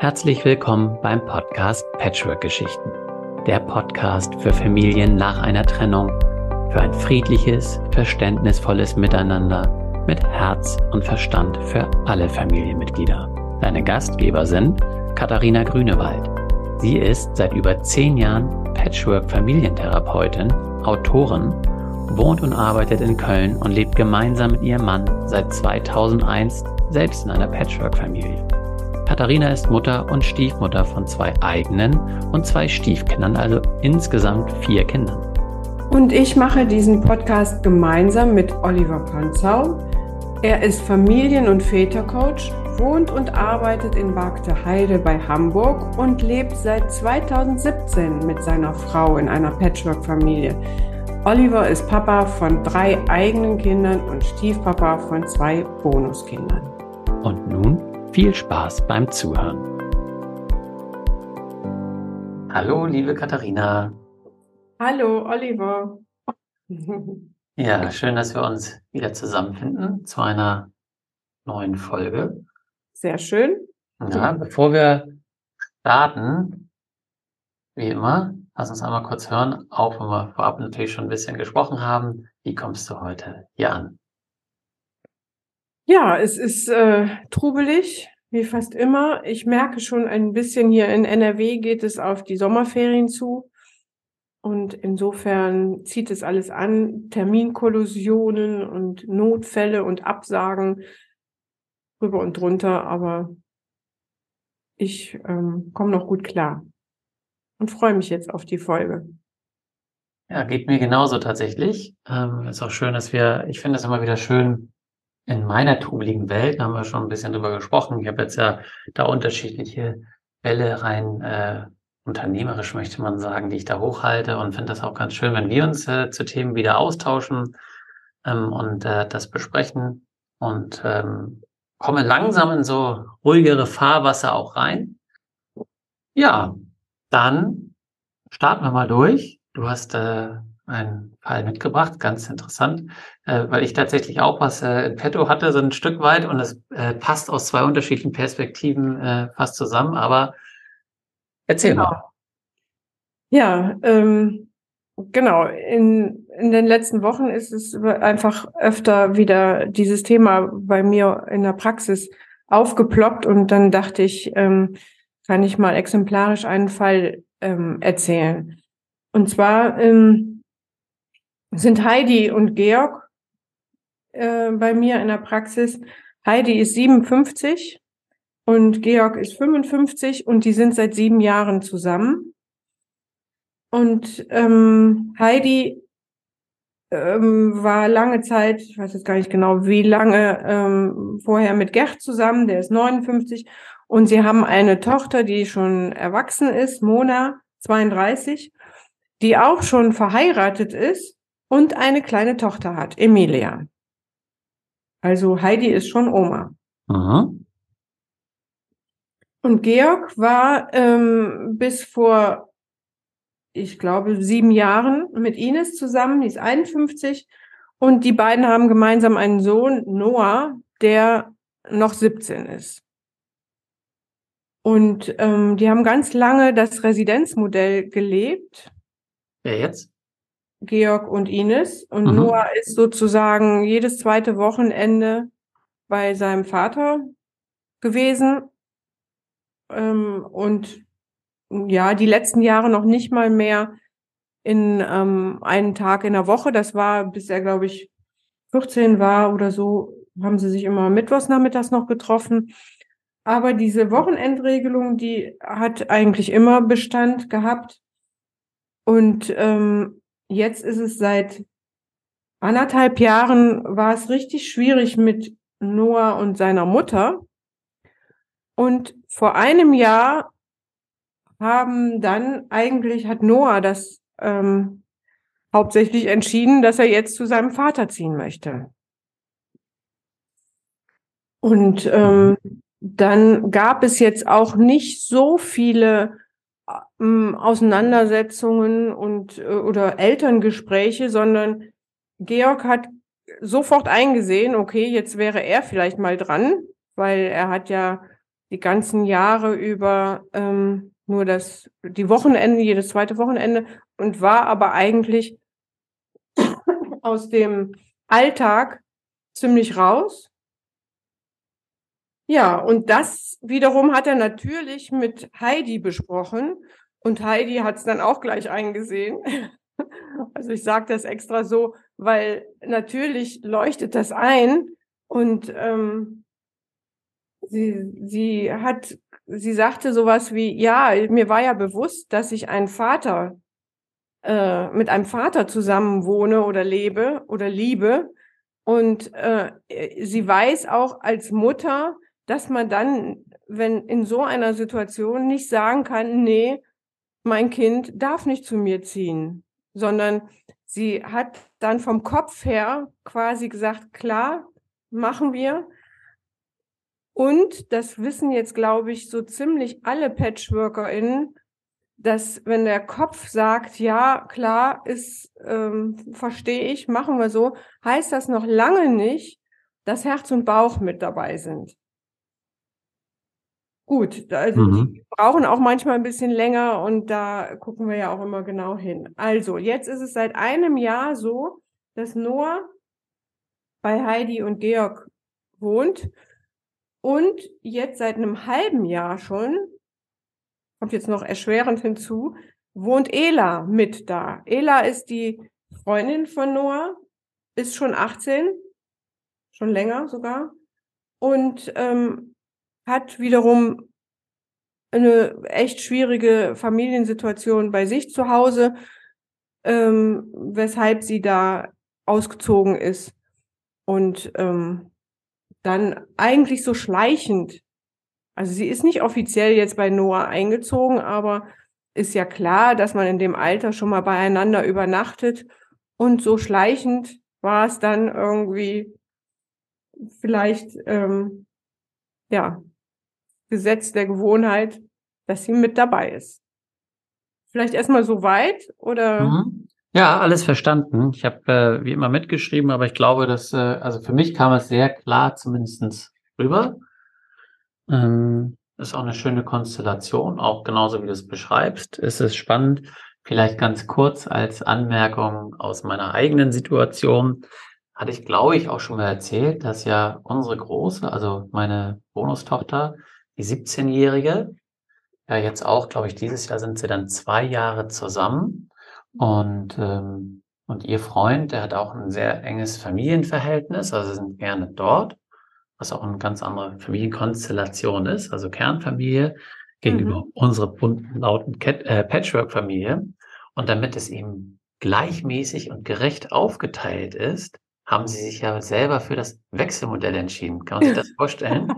Herzlich willkommen beim Podcast Patchwork Geschichten. Der Podcast für Familien nach einer Trennung, für ein friedliches, verständnisvolles Miteinander mit Herz und Verstand für alle Familienmitglieder. Deine Gastgeber sind Katharina Grünewald. Sie ist seit über zehn Jahren Patchwork-Familientherapeutin, Autorin, wohnt und arbeitet in Köln und lebt gemeinsam mit ihrem Mann seit 2001 selbst in einer Patchwork-Familie. Katharina ist Mutter und Stiefmutter von zwei eigenen und zwei Stiefkindern, also insgesamt vier Kindern. Und ich mache diesen Podcast gemeinsam mit Oliver Panzau. Er ist Familien- und Vätercoach, wohnt und arbeitet in Heide bei Hamburg und lebt seit 2017 mit seiner Frau in einer Patchwork-Familie. Oliver ist Papa von drei eigenen Kindern und Stiefpapa von zwei Bonuskindern. Und nun viel Spaß beim Zuhören. Hallo, liebe Katharina. Hallo, Oliver. Ja, schön, dass wir uns wieder zusammenfinden zu einer neuen Folge. Sehr schön. Ja, bevor wir starten, wie immer, lass uns einmal kurz hören, auch wenn wir vorab natürlich schon ein bisschen gesprochen haben. Wie kommst du heute hier an? Ja, es ist äh, trubelig, wie fast immer. Ich merke schon ein bisschen hier in NRW geht es auf die Sommerferien zu. Und insofern zieht es alles an, Terminkollusionen und Notfälle und Absagen rüber und drunter, aber ich ähm, komme noch gut klar und freue mich jetzt auf die Folge. Ja, geht mir genauso tatsächlich. Ähm, ist auch schön, dass wir, ich finde es immer wieder schön, in meiner trubeligen Welt, da haben wir schon ein bisschen drüber gesprochen. Ich habe jetzt ja da unterschiedliche Bälle rein, äh, unternehmerisch möchte man sagen, die ich da hochhalte und finde das auch ganz schön, wenn wir uns äh, zu Themen wieder austauschen ähm, und äh, das besprechen und ähm, komme langsam in so ruhigere Fahrwasser auch rein. Ja, dann starten wir mal durch. Du hast äh, einen Fall mitgebracht, ganz interessant, äh, weil ich tatsächlich auch was äh, in petto hatte, so ein Stück weit, und es äh, passt aus zwei unterschiedlichen Perspektiven äh, fast zusammen, aber erzähl genau. mal. Ja, ähm, genau. In, in den letzten Wochen ist es einfach öfter wieder dieses Thema bei mir in der Praxis aufgeploppt und dann dachte ich, ähm, kann ich mal exemplarisch einen Fall ähm, erzählen. Und zwar ähm, sind Heidi und Georg äh, bei mir in der Praxis. Heidi ist 57 und Georg ist 55 und die sind seit sieben Jahren zusammen. Und ähm, Heidi ähm, war lange Zeit, ich weiß jetzt gar nicht genau, wie lange ähm, vorher mit Gerd zusammen, der ist 59. Und sie haben eine Tochter, die schon erwachsen ist, Mona, 32, die auch schon verheiratet ist und eine kleine Tochter hat, Emilia. Also Heidi ist schon Oma. Aha. Und Georg war ähm, bis vor, ich glaube, sieben Jahren mit Ines zusammen, die ist 51. Und die beiden haben gemeinsam einen Sohn, Noah, der noch 17 ist. Und ähm, die haben ganz lange das Residenzmodell gelebt. Wer jetzt? Georg und Ines. Und mhm. Noah ist sozusagen jedes zweite Wochenende bei seinem Vater gewesen. Ähm, und ja, die letzten Jahre noch nicht mal mehr in ähm, einen Tag in der Woche. Das war, bis er, glaube ich, 14 war oder so, haben sie sich immer mittwochs nachmittags noch getroffen. Aber diese Wochenendregelung, die hat eigentlich immer Bestand gehabt. Und ähm, jetzt ist es seit anderthalb Jahren, war es richtig schwierig mit Noah und seiner Mutter. Und vor einem Jahr haben dann eigentlich, hat Noah das ähm, hauptsächlich entschieden, dass er jetzt zu seinem Vater ziehen möchte. Und ähm, dann gab es jetzt auch nicht so viele ähm, Auseinandersetzungen und äh, oder Elterngespräche, sondern Georg hat sofort eingesehen, okay, jetzt wäre er vielleicht mal dran, weil er hat ja die ganzen Jahre über ähm, nur das, die Wochenende, jedes zweite Wochenende und war aber eigentlich aus dem Alltag ziemlich raus. Ja, und das wiederum hat er natürlich mit Heidi besprochen und Heidi hat es dann auch gleich eingesehen. Also ich sage das extra so, weil natürlich leuchtet das ein und ähm, sie, sie hat, sie sagte sowas wie, ja, mir war ja bewusst, dass ich einen Vater, äh, mit einem Vater zusammen wohne oder lebe oder liebe. Und äh, sie weiß auch als Mutter, dass man dann, wenn in so einer Situation nicht sagen kann, nee, mein Kind darf nicht zu mir ziehen, sondern sie hat dann vom Kopf her quasi gesagt, klar, machen wir. Und das wissen jetzt, glaube ich, so ziemlich alle PatchworkerInnen, dass wenn der Kopf sagt, ja, klar, ist, ähm, verstehe ich, machen wir so, heißt das noch lange nicht, dass Herz und Bauch mit dabei sind. Gut, also mhm. die brauchen auch manchmal ein bisschen länger und da gucken wir ja auch immer genau hin. Also, jetzt ist es seit einem Jahr so, dass Noah bei Heidi und Georg wohnt und jetzt seit einem halben Jahr schon, kommt jetzt noch erschwerend hinzu, wohnt Ela mit da. Ela ist die Freundin von Noah, ist schon 18, schon länger sogar, und ähm, hat wiederum eine echt schwierige Familiensituation bei sich zu Hause, ähm, weshalb sie da ausgezogen ist. Und ähm, dann eigentlich so schleichend, also sie ist nicht offiziell jetzt bei Noah eingezogen, aber ist ja klar, dass man in dem Alter schon mal beieinander übernachtet und so schleichend war es dann irgendwie vielleicht ähm, ja Gesetz der Gewohnheit, dass sie mit dabei ist. Vielleicht erstmal so weit oder? Mhm. Ja, alles verstanden. Ich habe äh, wie immer mitgeschrieben, aber ich glaube, dass, äh, also für mich kam es sehr klar zumindestens rüber. Ähm, ist auch eine schöne Konstellation, auch genauso wie du es beschreibst. Ist es spannend, vielleicht ganz kurz als Anmerkung aus meiner eigenen Situation. Hatte ich, glaube ich, auch schon mal erzählt, dass ja unsere Große, also meine Bonustochter, die 17-Jährige, ja jetzt auch, glaube ich, dieses Jahr sind sie dann zwei Jahre zusammen. Und, ähm, und ihr Freund, der hat auch ein sehr enges Familienverhältnis, also sind gerne dort, was auch eine ganz andere Familienkonstellation ist, also Kernfamilie gegenüber mhm. unserer bunten, lauten äh, Patchwork-Familie. Und damit es eben gleichmäßig und gerecht aufgeteilt ist, haben sie sich ja selber für das Wechselmodell entschieden. Kann man sich das vorstellen?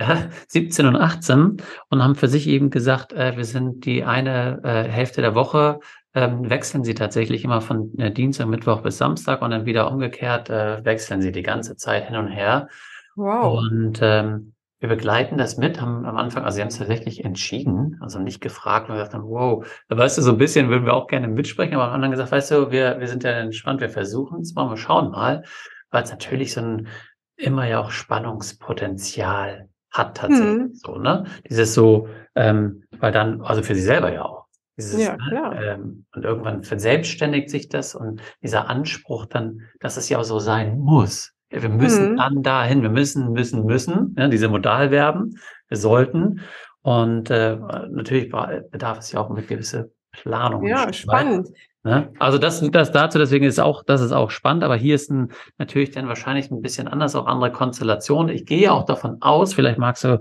ja, 17 und 18 und haben für sich eben gesagt, äh, wir sind die eine äh, Hälfte der Woche ähm, wechseln sie tatsächlich immer von äh, Dienstag, Mittwoch bis Samstag und dann wieder umgekehrt äh, wechseln sie die ganze Zeit hin und her. Wow. Und ähm, wir begleiten das mit, haben am Anfang, also sie haben es tatsächlich entschieden, also nicht gefragt und gesagt haben, wow, da weißt du, so ein bisschen würden wir auch gerne mitsprechen, aber haben dann gesagt, weißt du, wir, wir sind ja entspannt, wir versuchen es mal, wir schauen mal, weil es natürlich so ein immer ja auch Spannungspotenzial hat tatsächlich mhm. so, ne? Dieses so, ähm, weil dann, also für sie selber ja auch. Dieses, ja, ne, klar. Ähm, und irgendwann verselbstständigt sich das und dieser Anspruch dann, dass es ja auch so sein muss. Wir müssen mhm. dann dahin, wir müssen, müssen, müssen, ja, diese Modalverben, wir sollten. Und äh, natürlich bedarf es ja auch eine gewisse Planung. Ja, spannend. Ne? Also das, das dazu, deswegen ist auch, das ist auch spannend, aber hier ist ein, natürlich dann wahrscheinlich ein bisschen anders, auch andere Konstellationen. Ich gehe auch davon aus, vielleicht magst du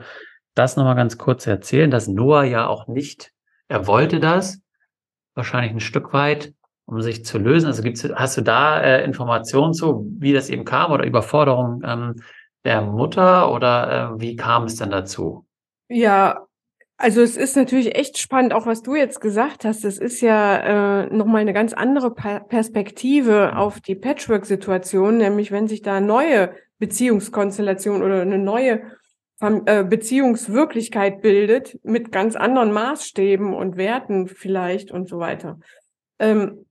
das nochmal ganz kurz erzählen, dass Noah ja auch nicht er wollte das wahrscheinlich ein Stück weit, um sich zu lösen. Also gibt's, hast du da äh, Informationen zu, wie das eben kam oder Überforderung ähm, der Mutter oder äh, wie kam es denn dazu? Ja, also es ist natürlich echt spannend, auch was du jetzt gesagt hast. Es ist ja äh, nochmal eine ganz andere pa Perspektive auf die Patchwork-Situation, nämlich wenn sich da neue Beziehungskonstellation oder eine neue äh, Beziehungswirklichkeit bildet mit ganz anderen Maßstäben und Werten vielleicht und so weiter. Ähm,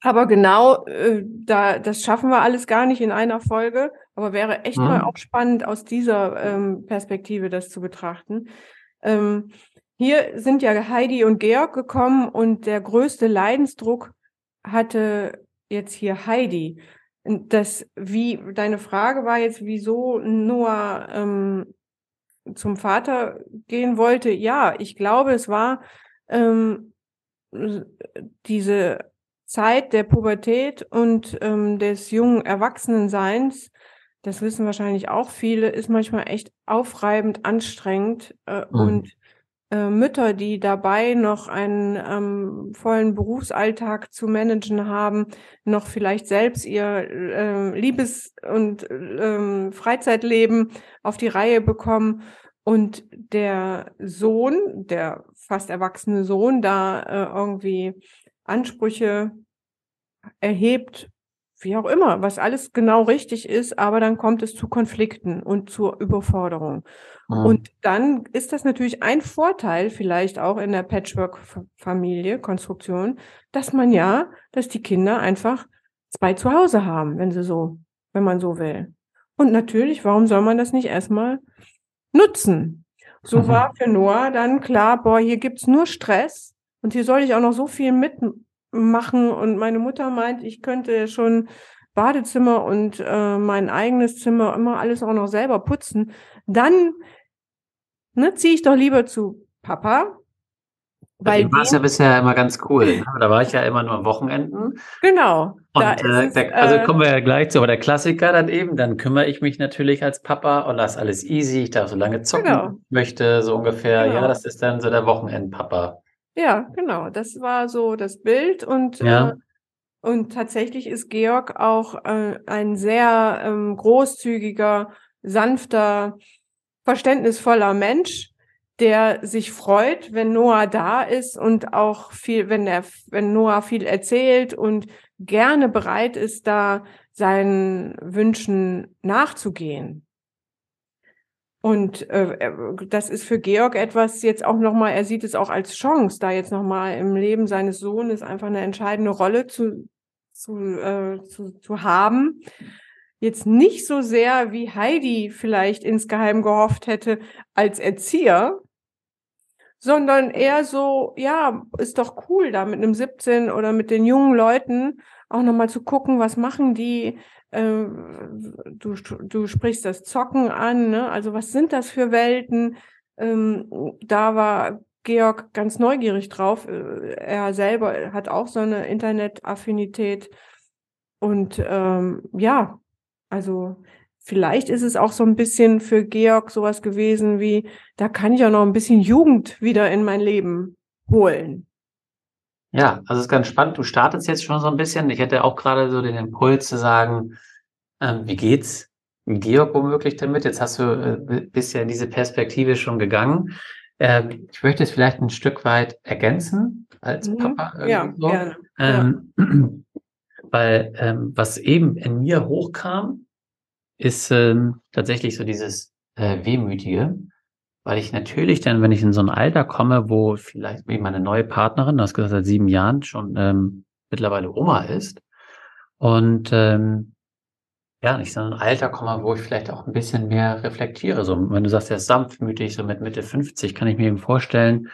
aber genau, äh, da, das schaffen wir alles gar nicht in einer Folge, Aber wäre echt mhm. mal auch spannend, aus dieser ähm, Perspektive das zu betrachten. Ähm, hier sind ja Heidi und Georg gekommen und der größte Leidensdruck hatte jetzt hier Heidi. Das, wie, deine Frage war jetzt, wieso Noah ähm, zum Vater gehen wollte. Ja, ich glaube, es war ähm, diese Zeit der Pubertät und ähm, des jungen Erwachsenenseins, das wissen wahrscheinlich auch viele, ist manchmal echt aufreibend, anstrengend äh, mhm. und äh, Mütter, die dabei noch einen ähm, vollen Berufsalltag zu managen haben, noch vielleicht selbst ihr äh, Liebes- und äh, Freizeitleben auf die Reihe bekommen und der Sohn, der fast erwachsene Sohn, da äh, irgendwie Ansprüche erhebt, wie auch immer, was alles genau richtig ist, aber dann kommt es zu Konflikten und zur Überforderung. Mhm. Und dann ist das natürlich ein Vorteil, vielleicht auch in der Patchwork-Familie, Konstruktion, dass man ja, dass die Kinder einfach zwei zu Hause haben, wenn sie so, wenn man so will. Und natürlich, warum soll man das nicht erstmal nutzen? So mhm. war für Noah dann klar, boah, hier gibt's nur Stress und hier soll ich auch noch so viel mitmachen. Und meine Mutter meint, ich könnte schon Badezimmer und äh, mein eigenes Zimmer immer alles auch noch selber putzen. Dann ne, ziehe ich doch lieber zu Papa. Weil war es ja bisher immer ganz cool. Ne? Da war ich ja immer nur am Wochenenden. Genau. Und äh, der, also äh, kommen wir ja gleich zu, aber der Klassiker dann eben, dann kümmere ich mich natürlich als Papa und lass alles easy, ich darf so lange zocken genau. möchte, so ungefähr. Genau. Ja, das ist dann so der Wochenendpapa. Ja, genau. Das war so das Bild und ja. äh, und tatsächlich ist Georg auch äh, ein sehr ähm, großzügiger, sanfter, verständnisvoller Mensch, der sich freut, wenn Noah da ist und auch viel, wenn er, wenn Noah viel erzählt und gerne bereit ist, da seinen Wünschen nachzugehen. Und äh, das ist für Georg etwas jetzt auch nochmal, er sieht es auch als Chance, da jetzt nochmal im Leben seines Sohnes einfach eine entscheidende Rolle zu, zu, äh, zu, zu haben jetzt nicht so sehr, wie Heidi vielleicht insgeheim gehofft hätte, als Erzieher, sondern eher so, ja, ist doch cool, da mit einem 17 oder mit den jungen Leuten auch nochmal zu gucken, was machen die. Äh, du, du sprichst das Zocken an, ne? also was sind das für Welten? Ähm, da war Georg ganz neugierig drauf. Äh, er selber hat auch so eine Internetaffinität. Und ähm, ja, also vielleicht ist es auch so ein bisschen für Georg sowas gewesen wie, da kann ich auch noch ein bisschen Jugend wieder in mein Leben holen. Ja, also es ist ganz spannend. Du startest jetzt schon so ein bisschen. Ich hätte auch gerade so den Impuls zu sagen, ähm, wie geht's Georg womöglich damit? Jetzt hast du äh, bist ja in diese Perspektive schon gegangen. Ähm, ich möchte es vielleicht ein Stück weit ergänzen als mhm. Papa. Ja, so. gerne. Ähm, ja. Weil ähm, was eben in mir hochkam, ist ähm, tatsächlich so dieses äh, Wehmütige, weil ich natürlich dann, wenn ich in so ein Alter komme, wo vielleicht meine neue Partnerin, du hast gesagt, seit sieben Jahren schon ähm, mittlerweile Oma ist und ähm, ja, nicht so ein Alter komme, wo ich vielleicht auch ein bisschen mehr reflektiere. So, wenn du sagst, er ist sanftmütig, so mit Mitte 50, kann ich mir eben vorstellen,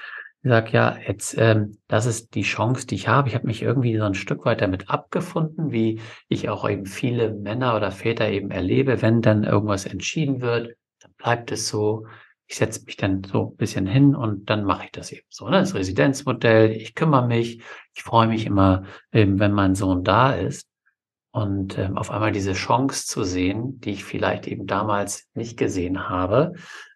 ich sage, ja, jetzt, ähm, das ist die Chance, die ich habe. Ich habe mich irgendwie so ein Stück weit damit abgefunden, wie ich auch eben viele Männer oder Väter eben erlebe, wenn dann irgendwas entschieden wird, dann bleibt es so. Ich setze mich dann so ein bisschen hin und dann mache ich das eben so. Ne? Das Residenzmodell, ich kümmere mich, ich freue mich immer, eben, wenn mein Sohn da ist. Und ähm, auf einmal diese Chance zu sehen, die ich vielleicht eben damals nicht gesehen habe,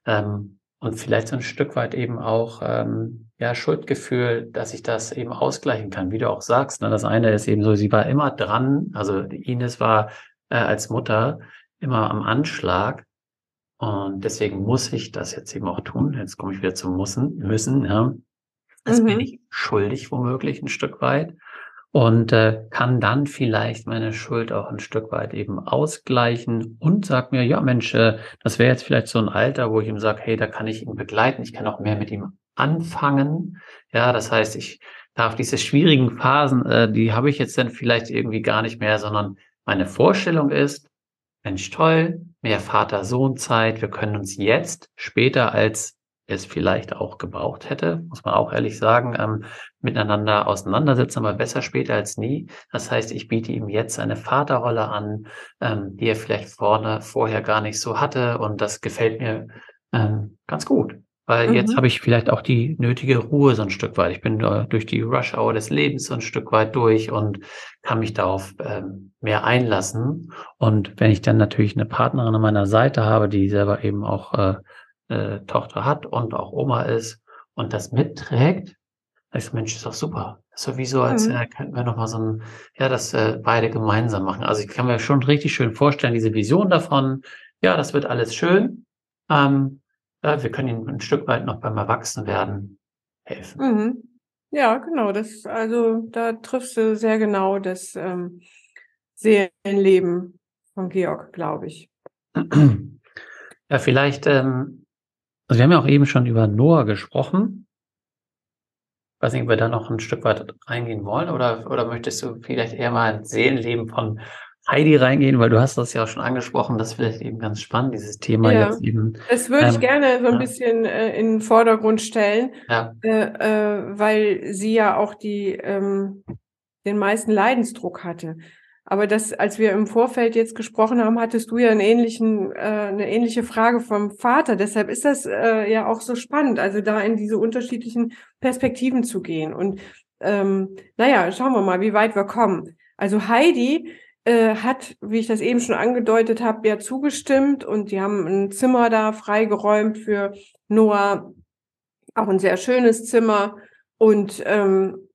ähm, und vielleicht so ein Stück weit eben auch ähm, ja Schuldgefühl, dass ich das eben ausgleichen kann, wie du auch sagst. Ne? Das eine ist eben so, sie war immer dran, also Ines war äh, als Mutter immer am Anschlag und deswegen muss ich das jetzt eben auch tun. Jetzt komme ich wieder zum Mussen, müssen. Ja. Das mhm. bin ich schuldig womöglich ein Stück weit und äh, kann dann vielleicht meine Schuld auch ein Stück weit eben ausgleichen und sag mir, ja Mensch, äh, das wäre jetzt vielleicht so ein Alter, wo ich ihm sage, hey, da kann ich ihn begleiten, ich kann auch mehr mit ihm anfangen. Ja, das heißt, ich darf diese schwierigen Phasen, äh, die habe ich jetzt dann vielleicht irgendwie gar nicht mehr, sondern meine Vorstellung ist, Mensch, toll, mehr Vater-Sohn-Zeit, wir können uns jetzt später als es vielleicht auch gebraucht hätte, muss man auch ehrlich sagen, ähm, miteinander auseinandersetzen, aber besser später als nie. Das heißt, ich biete ihm jetzt eine Vaterrolle an, ähm, die er vielleicht vorne vorher gar nicht so hatte und das gefällt mir ähm, ganz gut. Weil mhm. jetzt habe ich vielleicht auch die nötige Ruhe so ein Stück weit. Ich bin äh, durch die Rush-Hour des Lebens so ein Stück weit durch und kann mich darauf ähm, mehr einlassen. Und wenn ich dann natürlich eine Partnerin an meiner Seite habe, die selber eben auch äh, äh, Tochter hat und auch Oma ist und das mitträgt, da ist Mensch, ist doch super. sowieso, als mhm. äh, könnten wir nochmal so ein, ja, das äh, beide gemeinsam machen. Also ich kann mir schon richtig schön vorstellen, diese Vision davon, ja, das wird alles schön. Ähm, ja, wir können ihnen ein Stück weit noch beim Erwachsenwerden helfen. Mhm. Ja, genau. Das, also da triffst du sehr genau das ähm, Seelenleben von Georg, glaube ich. Ja, vielleicht ähm, also wir haben ja auch eben schon über Noah gesprochen. Ich weiß nicht, ob wir da noch ein Stück weit reingehen wollen oder, oder möchtest du vielleicht eher mal ins Seelenleben von Heidi reingehen, weil du hast das ja auch schon angesprochen, das ist vielleicht eben ganz spannend, dieses Thema ja, jetzt eben. Das würde ähm, ich gerne so ein ja. bisschen äh, in den Vordergrund stellen, ja. äh, äh, weil sie ja auch die ähm, den meisten Leidensdruck hatte. Aber das, als wir im Vorfeld jetzt gesprochen haben, hattest du ja einen ähnlichen, äh, eine ähnliche Frage vom Vater. Deshalb ist das äh, ja auch so spannend, also da in diese unterschiedlichen Perspektiven zu gehen. Und ähm, naja, schauen wir mal, wie weit wir kommen. Also Heidi äh, hat, wie ich das eben schon angedeutet habe, ja zugestimmt und die haben ein Zimmer da freigeräumt für Noah, auch ein sehr schönes Zimmer. Und ähm,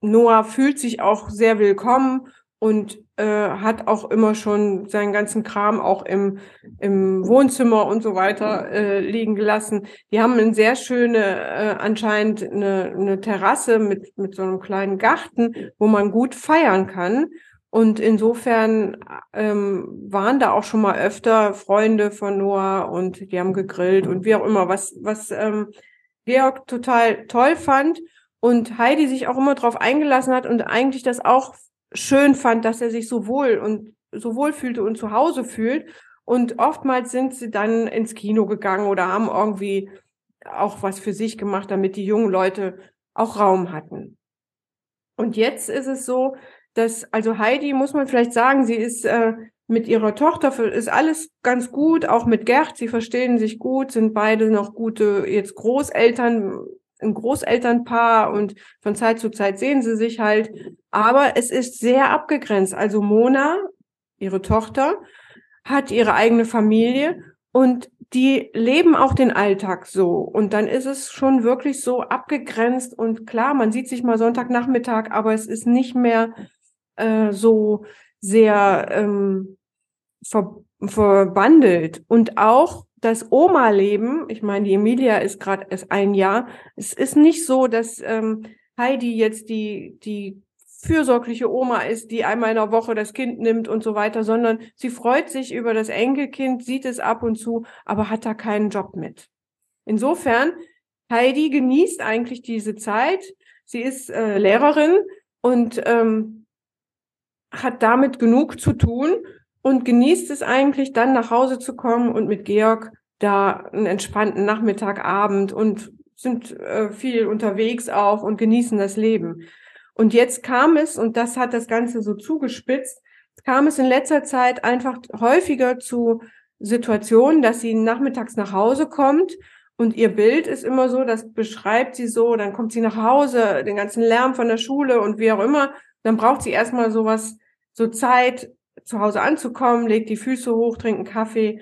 Noah fühlt sich auch sehr willkommen und äh, hat auch immer schon seinen ganzen Kram auch im, im Wohnzimmer und so weiter äh, liegen gelassen. Die haben eine sehr schöne, äh, anscheinend eine, eine Terrasse mit, mit so einem kleinen Garten, wo man gut feiern kann. Und insofern ähm, waren da auch schon mal öfter Freunde von Noah und die haben gegrillt und wie auch immer, was, was ähm, Georg total toll fand und Heidi sich auch immer drauf eingelassen hat und eigentlich das auch schön fand, dass er sich so wohl und so wohl fühlte und zu Hause fühlt. Und oftmals sind sie dann ins Kino gegangen oder haben irgendwie auch was für sich gemacht, damit die jungen Leute auch Raum hatten. Und jetzt ist es so, dass, also Heidi, muss man vielleicht sagen, sie ist äh, mit ihrer Tochter, ist alles ganz gut, auch mit Gerd, sie verstehen sich gut, sind beide noch gute jetzt Großeltern, ein Großelternpaar und von Zeit zu Zeit sehen sie sich halt. Aber es ist sehr abgegrenzt. Also Mona, ihre Tochter, hat ihre eigene Familie und die leben auch den Alltag so. Und dann ist es schon wirklich so abgegrenzt und klar, man sieht sich mal Sonntagnachmittag, aber es ist nicht mehr äh, so sehr ähm, ver verbandelt. Und auch das Oma-Leben, ich meine, die Emilia ist gerade erst ein Jahr, es ist nicht so, dass ähm, Heidi jetzt die, die fürsorgliche Oma ist, die einmal in der Woche das Kind nimmt und so weiter, sondern sie freut sich über das Enkelkind, sieht es ab und zu, aber hat da keinen Job mit. Insofern, Heidi genießt eigentlich diese Zeit. Sie ist äh, Lehrerin und ähm, hat damit genug zu tun und genießt es eigentlich, dann nach Hause zu kommen und mit Georg da einen entspannten Nachmittag, Abend und sind äh, viel unterwegs auch und genießen das Leben. Und jetzt kam es, und das hat das Ganze so zugespitzt, kam es in letzter Zeit einfach häufiger zu Situationen, dass sie nachmittags nach Hause kommt und ihr Bild ist immer so, das beschreibt sie so, dann kommt sie nach Hause, den ganzen Lärm von der Schule und wie auch immer, dann braucht sie erstmal sowas, so Zeit, zu Hause anzukommen, legt die Füße hoch, trinkt einen Kaffee.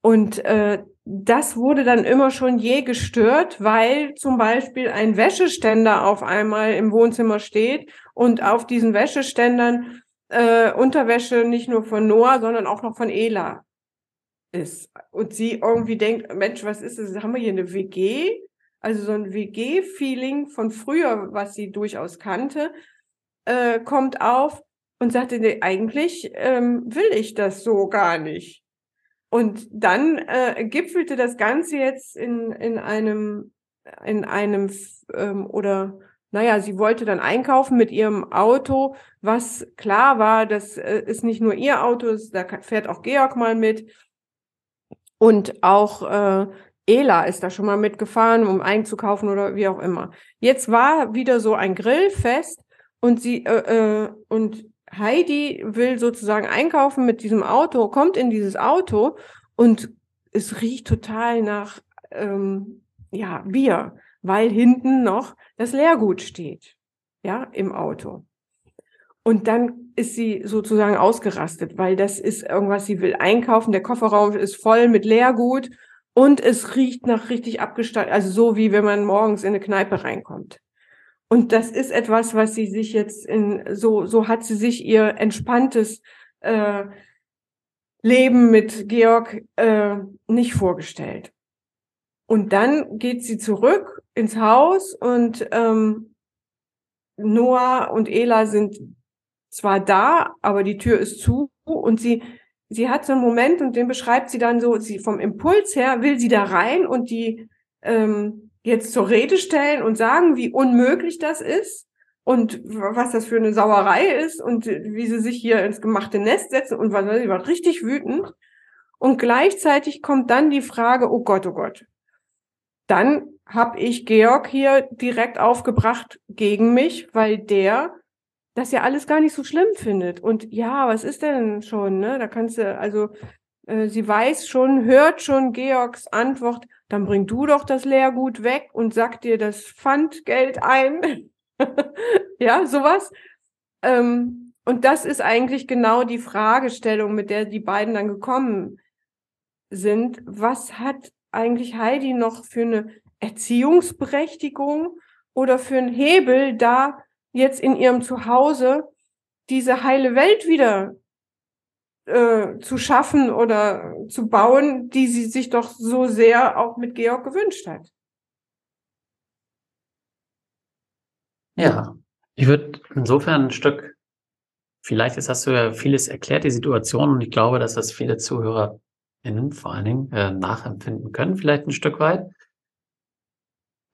Und äh, das wurde dann immer schon je gestört, weil zum Beispiel ein Wäscheständer auf einmal im Wohnzimmer steht und auf diesen Wäscheständern äh, Unterwäsche nicht nur von Noah, sondern auch noch von Ela ist. Und sie irgendwie denkt, Mensch, was ist das? Haben wir hier eine WG? Also so ein WG-Feeling von früher, was sie durchaus kannte, äh, kommt auf und sagte, nee, eigentlich ähm, will ich das so gar nicht. Und dann äh, gipfelte das Ganze jetzt in, in einem, in einem ähm, oder naja, sie wollte dann einkaufen mit ihrem Auto, was klar war, das äh, ist nicht nur ihr Auto, da fährt auch Georg mal mit. Und auch äh, Ela ist da schon mal mitgefahren, um einzukaufen oder wie auch immer. Jetzt war wieder so ein Grillfest und sie äh, äh, und Heidi will sozusagen einkaufen mit diesem Auto, kommt in dieses Auto und es riecht total nach ähm, ja Bier, weil hinten noch das Leergut steht, ja im Auto. Und dann ist sie sozusagen ausgerastet, weil das ist irgendwas, sie will einkaufen, der Kofferraum ist voll mit Leergut und es riecht nach richtig abgestaltet, also so wie wenn man morgens in eine Kneipe reinkommt. Und das ist etwas, was sie sich jetzt in, so, so hat sie sich ihr entspanntes äh, Leben mit Georg äh, nicht vorgestellt. Und dann geht sie zurück ins Haus und ähm, Noah und Ela sind zwar da, aber die Tür ist zu und sie, sie hat so einen Moment und den beschreibt sie dann so, sie vom Impuls her will sie da rein und die ähm, jetzt zur Rede stellen und sagen, wie unmöglich das ist und was das für eine Sauerei ist und wie sie sich hier ins gemachte Nest setzen und was, sie war richtig wütend. Und gleichzeitig kommt dann die Frage, oh Gott, oh Gott. Dann habe ich Georg hier direkt aufgebracht gegen mich, weil der das ja alles gar nicht so schlimm findet. Und ja, was ist denn schon, ne? Da kannst du, also äh, sie weiß schon, hört schon Georgs Antwort, dann bring du doch das Lehrgut weg und sag dir das Pfandgeld ein. ja, sowas. Ähm, und das ist eigentlich genau die Fragestellung, mit der die beiden dann gekommen sind. Was hat eigentlich Heidi noch für eine Erziehungsberechtigung oder für einen Hebel da jetzt in ihrem Zuhause diese heile Welt wieder äh, zu schaffen oder zu bauen, die sie sich doch so sehr auch mit Georg gewünscht hat. Ja, ich würde insofern ein Stück, vielleicht ist, hast du ja vieles erklärt, die Situation, und ich glaube, dass das viele ZuhörerInnen vor allen Dingen äh, nachempfinden können, vielleicht ein Stück weit.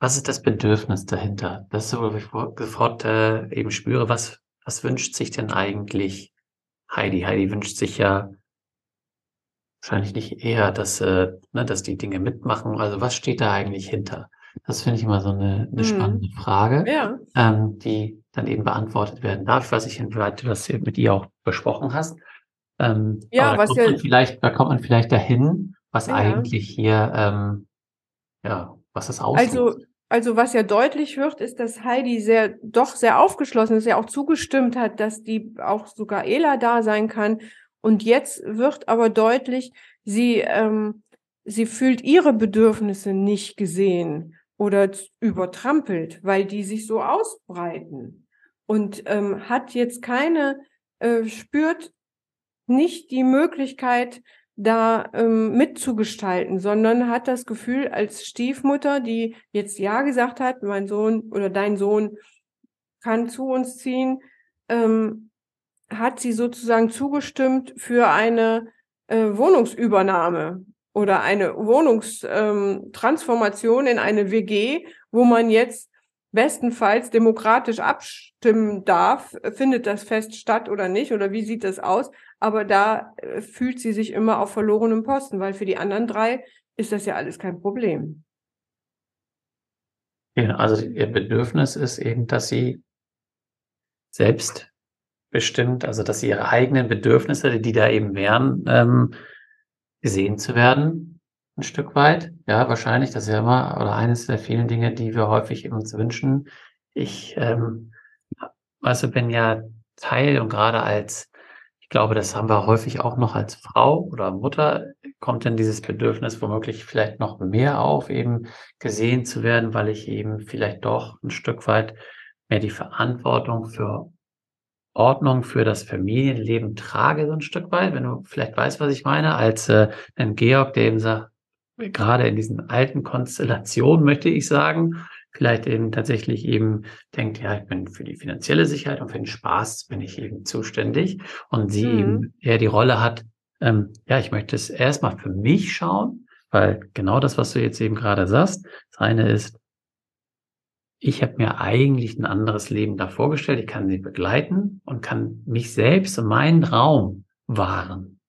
Was ist das Bedürfnis dahinter? Das ist wo ich sofort äh, eben spüre, was, was wünscht sich denn eigentlich Heidi? Heidi wünscht sich ja wahrscheinlich nicht eher, dass, äh, ne, dass die Dinge mitmachen. Also was steht da eigentlich hinter? Das finde ich immer so eine, eine mhm. spannende Frage, ja. ähm, die dann eben beantwortet werden darf. Ich weiß nicht, inwieweit du das mit ihr auch besprochen hast. Ähm, ja, was ja, vielleicht, da kommt man vielleicht dahin, was ja. eigentlich hier, ähm, ja, was das auslöst. Also, also was ja deutlich wird, ist, dass Heidi sehr, doch sehr aufgeschlossen ist, ja auch zugestimmt hat, dass die auch sogar Ela da sein kann. Und jetzt wird aber deutlich, sie, ähm, sie fühlt ihre Bedürfnisse nicht gesehen oder übertrampelt, weil die sich so ausbreiten und ähm, hat jetzt keine, äh, spürt nicht die Möglichkeit, da ähm, mitzugestalten, sondern hat das Gefühl als Stiefmutter, die jetzt Ja gesagt hat, mein Sohn oder dein Sohn kann zu uns ziehen, ähm, hat sie sozusagen zugestimmt für eine äh, Wohnungsübernahme oder eine Wohnungstransformation ähm, in eine WG, wo man jetzt bestenfalls demokratisch abstimmen darf, findet das Fest statt oder nicht oder wie sieht das aus? Aber da äh, fühlt sie sich immer auf verlorenem Posten, weil für die anderen drei ist das ja alles kein Problem. Ja, also ihr Bedürfnis ist eben, dass sie selbst bestimmt, also dass sie ihre eigenen Bedürfnisse, die da eben wären, ähm, gesehen zu werden, ein Stück weit. Ja, wahrscheinlich, das ist ja immer, oder eines der vielen Dinge, die wir häufig uns wünschen. Ich, ähm, also bin ja Teil und gerade als, ich glaube, das haben wir häufig auch noch als Frau oder Mutter, kommt dann dieses Bedürfnis womöglich vielleicht noch mehr auf, eben gesehen zu werden, weil ich eben vielleicht doch ein Stück weit mehr die Verantwortung für Ordnung für das Familienleben trage, so ein Stück weit, wenn du vielleicht weißt, was ich meine, als äh, ein Georg, der eben sagt, gerade in diesen alten Konstellationen, möchte ich sagen, vielleicht eben tatsächlich eben denkt, ja, ich bin für die finanzielle Sicherheit und für den Spaß bin ich eben zuständig und sie mhm. eben eher die Rolle hat, ähm, ja, ich möchte es erstmal für mich schauen, weil genau das, was du jetzt eben gerade sagst, das eine ist, ich habe mir eigentlich ein anderes Leben da vorgestellt. Ich kann sie begleiten und kann mich selbst und meinen Raum wahren.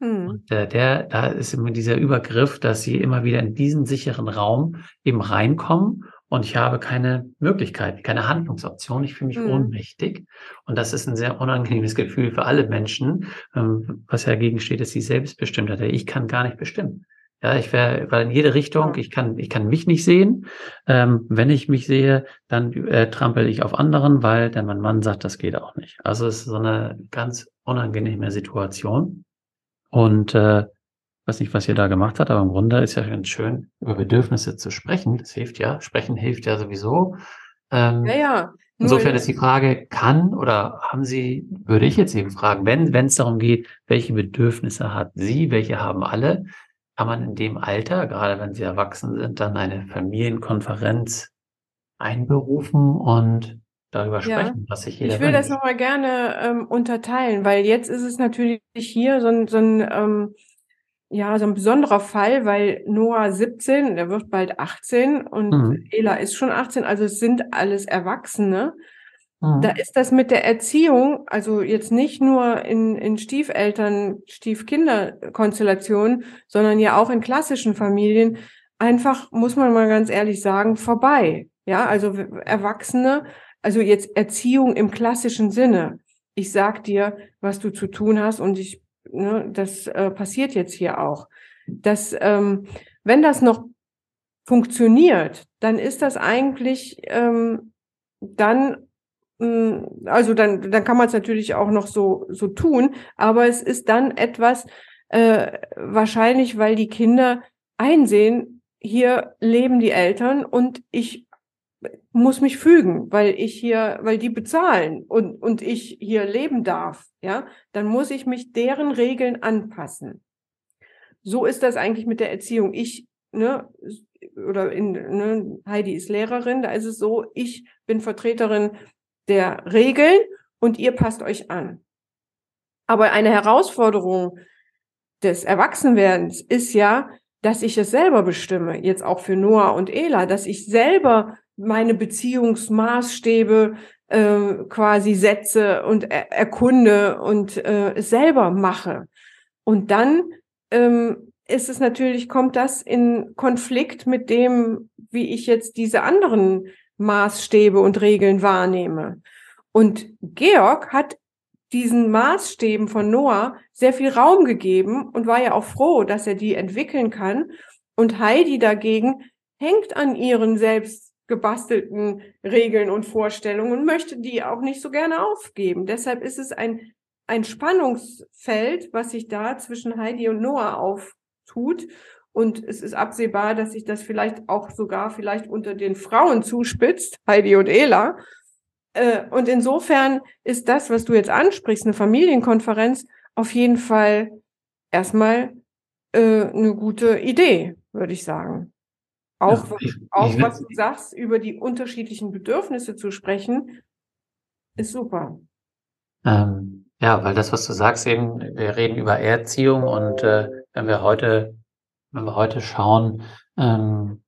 Hm. Und äh, der, da ist immer dieser Übergriff, dass sie immer wieder in diesen sicheren Raum eben reinkommen und ich habe keine Möglichkeit, keine Handlungsoption. Ich fühle mich hm. ohnmächtig. Und das ist ein sehr unangenehmes Gefühl für alle Menschen. Ähm, was ja dagegen steht, ist die Selbstbestimmtheit. Ich kann gar nicht bestimmen. Ja, ich wäre, weil in jede Richtung, ich kann, ich kann mich nicht sehen. Ähm, wenn ich mich sehe, dann äh, trampel ich auf anderen, weil denn mein Mann sagt, das geht auch nicht. Also es ist so eine ganz unangenehme Situation. Und äh, weiß nicht, was ihr da gemacht habt, aber im Grunde ist ja ganz schön, über Bedürfnisse zu sprechen. Das hilft ja. Sprechen hilft ja sowieso. Ähm, ja, ja. Insofern ist die Frage, kann oder haben Sie, würde ich jetzt eben fragen, wenn wenn es darum geht, welche Bedürfnisse hat sie, welche haben alle, kann man in dem Alter, gerade wenn sie erwachsen sind, dann eine Familienkonferenz einberufen und darüber sprechen, ja. was sich jeder Ich will wünscht. das nochmal gerne ähm, unterteilen, weil jetzt ist es natürlich hier so ein, so ein ähm, ja, so ein besonderer Fall, weil Noah 17, der wird bald 18 und mhm. Ela ist schon 18, also es sind alles Erwachsene. Da mhm. ist das mit der Erziehung, also jetzt nicht nur in, in Stiefeltern, Stiefkinderkonstellationen, sondern ja auch in klassischen Familien, einfach, muss man mal ganz ehrlich sagen, vorbei. Ja, also Erwachsene, also jetzt Erziehung im klassischen Sinne. Ich sag dir, was du zu tun hast und ich, ne, das äh, passiert jetzt hier auch. Das, ähm, wenn das noch funktioniert, dann ist das eigentlich ähm, dann hm, also dann, dann kann man es natürlich auch noch so, so tun, aber es ist dann etwas äh, wahrscheinlich, weil die Kinder einsehen, hier leben die Eltern und ich muss mich fügen, weil ich hier, weil die bezahlen und, und ich hier leben darf, ja, dann muss ich mich deren Regeln anpassen. So ist das eigentlich mit der Erziehung. Ich, ne, oder in, ne, Heidi ist Lehrerin, da ist es so, ich bin Vertreterin der Regeln und ihr passt euch an. Aber eine Herausforderung des Erwachsenwerdens ist ja, dass ich es selber bestimme, jetzt auch für Noah und Ela, dass ich selber meine Beziehungsmaßstäbe äh, quasi setze und er erkunde und äh, selber mache. Und dann ähm, ist es natürlich, kommt das in Konflikt mit dem, wie ich jetzt diese anderen Maßstäbe und Regeln wahrnehme. Und Georg hat diesen Maßstäben von Noah sehr viel Raum gegeben und war ja auch froh, dass er die entwickeln kann. Und Heidi dagegen hängt an ihren selbst gebastelten Regeln und Vorstellungen und möchte die auch nicht so gerne aufgeben. Deshalb ist es ein, ein Spannungsfeld, was sich da zwischen Heidi und Noah auftut. Und es ist absehbar, dass sich das vielleicht auch sogar vielleicht unter den Frauen zuspitzt, Heidi und Ela. Äh, und insofern ist das, was du jetzt ansprichst, eine Familienkonferenz, auf jeden Fall erstmal äh, eine gute Idee, würde ich sagen. Auch, ich, auch ich was du sagst, über die unterschiedlichen Bedürfnisse zu sprechen, ist super. Ähm, ja, weil das, was du sagst, eben, wir reden über Erziehung und äh, wenn wir heute wenn wir heute schauen, ähm,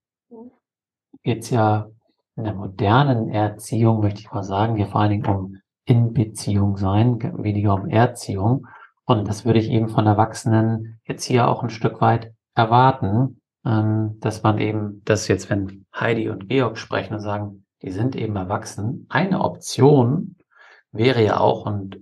geht es ja in der modernen Erziehung, möchte ich mal sagen, hier vor allen Dingen um In-Beziehung sein, weniger um Erziehung. Und das würde ich eben von Erwachsenen jetzt hier auch ein Stück weit erwarten, ähm, dass man eben, dass jetzt, wenn Heidi und Georg sprechen und sagen, die sind eben erwachsen, eine Option wäre ja auch, und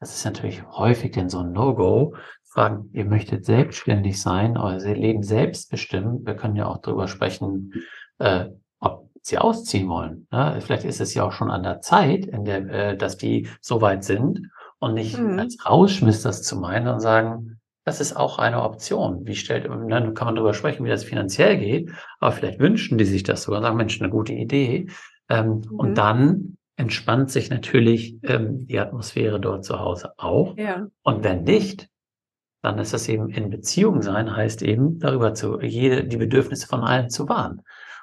das ist natürlich häufig denn so ein No-Go, fragen, ihr möchtet selbstständig sein, euer Leben selbst bestimmen. Wir können ja auch darüber sprechen, äh, ob sie ausziehen wollen. Ne? Vielleicht ist es ja auch schon an der Zeit, in der, äh, dass die so weit sind und nicht mhm. als Rausschmiss das zu meinen und sagen, das ist auch eine Option. Wie stellt, dann ne, kann man darüber sprechen, wie das finanziell geht, aber vielleicht wünschen die sich das sogar und sagen, Mensch, eine gute Idee. Ähm, mhm. Und dann entspannt sich natürlich ähm, die Atmosphäre dort zu Hause auch. Ja. Und wenn nicht, dann ist das eben in Beziehung sein, heißt eben darüber zu, jede, die Bedürfnisse von allen zu wahren